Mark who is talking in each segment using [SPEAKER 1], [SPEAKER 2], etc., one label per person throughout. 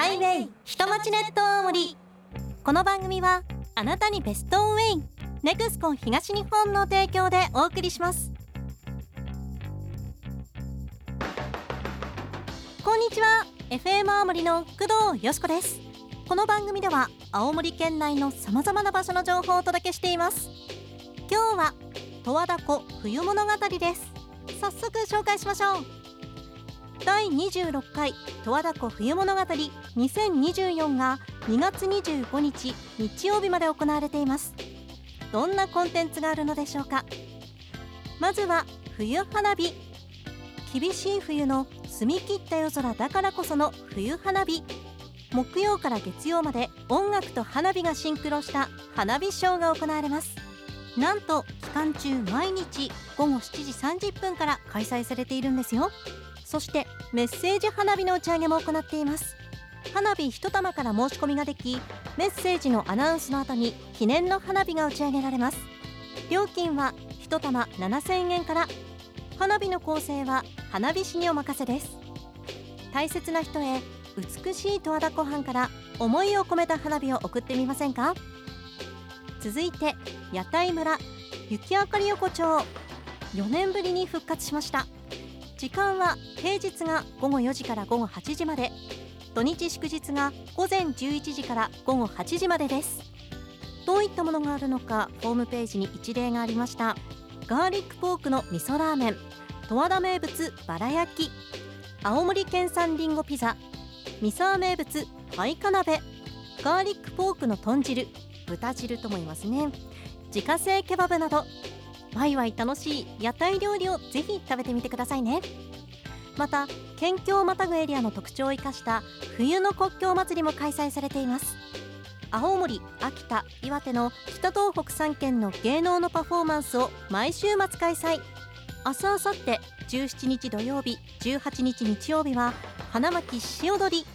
[SPEAKER 1] ハイウェイ下町ネット大森この番組はあなたにベストウェイネクスコン東日本の提供でお送りします。こんにちは。FM 青森の工藤よしこです。この番組では青森県内のさまざまな場所の情報をお届けしています。今日は十和田湖冬物語です。早速紹介しましょう。第26回十和田湖冬物語2024が2月25日日曜日まで行われています。どんなコンテンツがあるのでしょうか？まずは冬花火。厳しい冬の澄み切った夜空だからこその冬花火。木曜から月曜まで音楽と花火がシンクロした花火ショーが行われます。なんと期間中毎日午後7時30分から開催されているんですよ。そしてメッセージ花火の打ち上げも行っています。花火1玉から申し込みができメッセージのアナウンスの後に記念の花火が打ち上げられます。料金は1玉7000円から花火の構成は花火師にお任せです。大切な人へ美しい十和田湖畔から思いを込めた花火を送ってみませんか？続いて屋台村雪明かり横丁。4年ぶりに復活しました。時間は平日が午後4時から午後8時まで。土日祝日が午前11時から午後8時までです。どういったものがあるのかホームページに一例がありました。ガーリックポークの味噌ラーメン十和田名物バラ焼き青森県産りんごピザ三沢名物パイカ鍋ガーリックポークの豚汁豚汁とも言いますね。自家製ケバブなどワイワイ楽しい屋台料理をぜひ食べてみてくださいね。また県境をまたぐエリアの特徴を生かした冬の国境祭りも開催されています。青森、秋田、岩手の北東北3県の芸能のパフォーマンスを毎週末開催。明日明後日17日土曜日18日日曜日は花巻し踊り。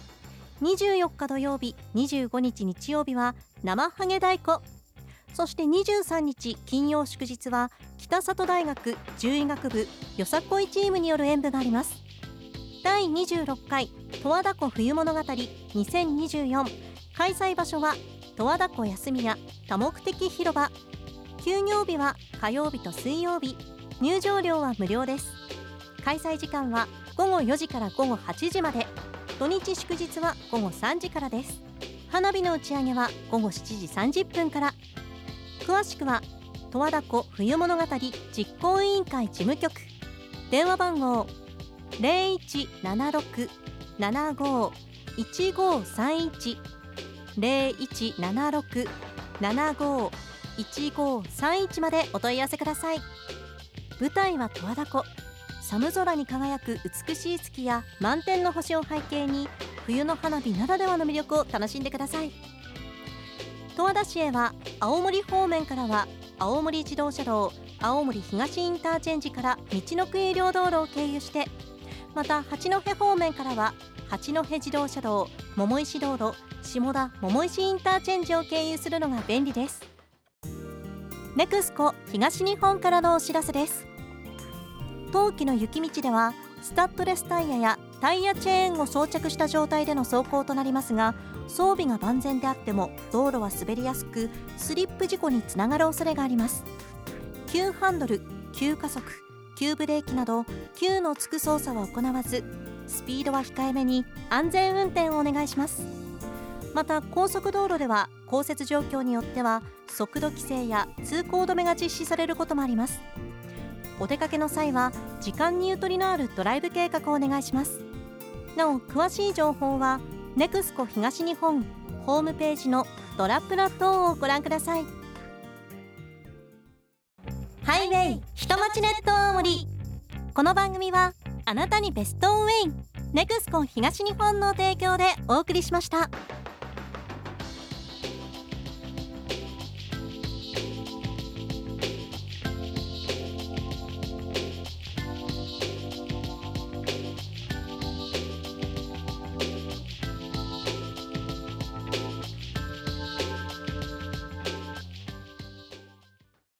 [SPEAKER 1] 24日土曜日25日日曜日は生ハゲ太鼓。そして23日金曜祝日は北里大学獣医学部よさこいチームによる演舞があります。第26回十和田湖冬物語2024開催場所は十和田湖休み屋多目的広場。休業日は火曜日と水曜日。入場料は無料です。開催時間は午後4時から午後8時まで。土日祝日は午後3時からです。花火の打ち上げは午後7時30分から。詳しくは十和田湖冬物語実行委員会事務局。電話番号0176-75-1531 0176-75-1531までお問い合わせください。舞台は十和田湖。寒空に輝く美しい月や満天の星を背景に冬の花火ならではの魅力を楽しんでください。十和田市へは青森方面からは青森自動車道青森東インターチェンジから道のく有料道路を経由してまた八戸方面からは八戸自動車道桃石道路下田桃石インターチェンジを経由するのが便利です。ネクスコ東日本からのお知らせです。冬季の雪道ではスタッドレスタイヤやタイヤチェーンを装着した状態での走行となりますが装備が万全であっても道路は滑りやすくスリップ事故につながる恐れがあります。急ハンドル急加速急ブレーキなど急のつく操作は行わずスピードは控えめに安全運転をお願いします。また高速道路では降雪状況によっては速度規制や通行止めが実施されることもあります。お出かけの際は時間にゆとりのあるドライブ計画をお願いします。なお詳しい情報はネクスコ東日本ホームページのドラップラ等をご覧くださいハイウェイ下町ネット大森この番組はあなたにベストウェイネクスコ東日本の提供でお送りしました。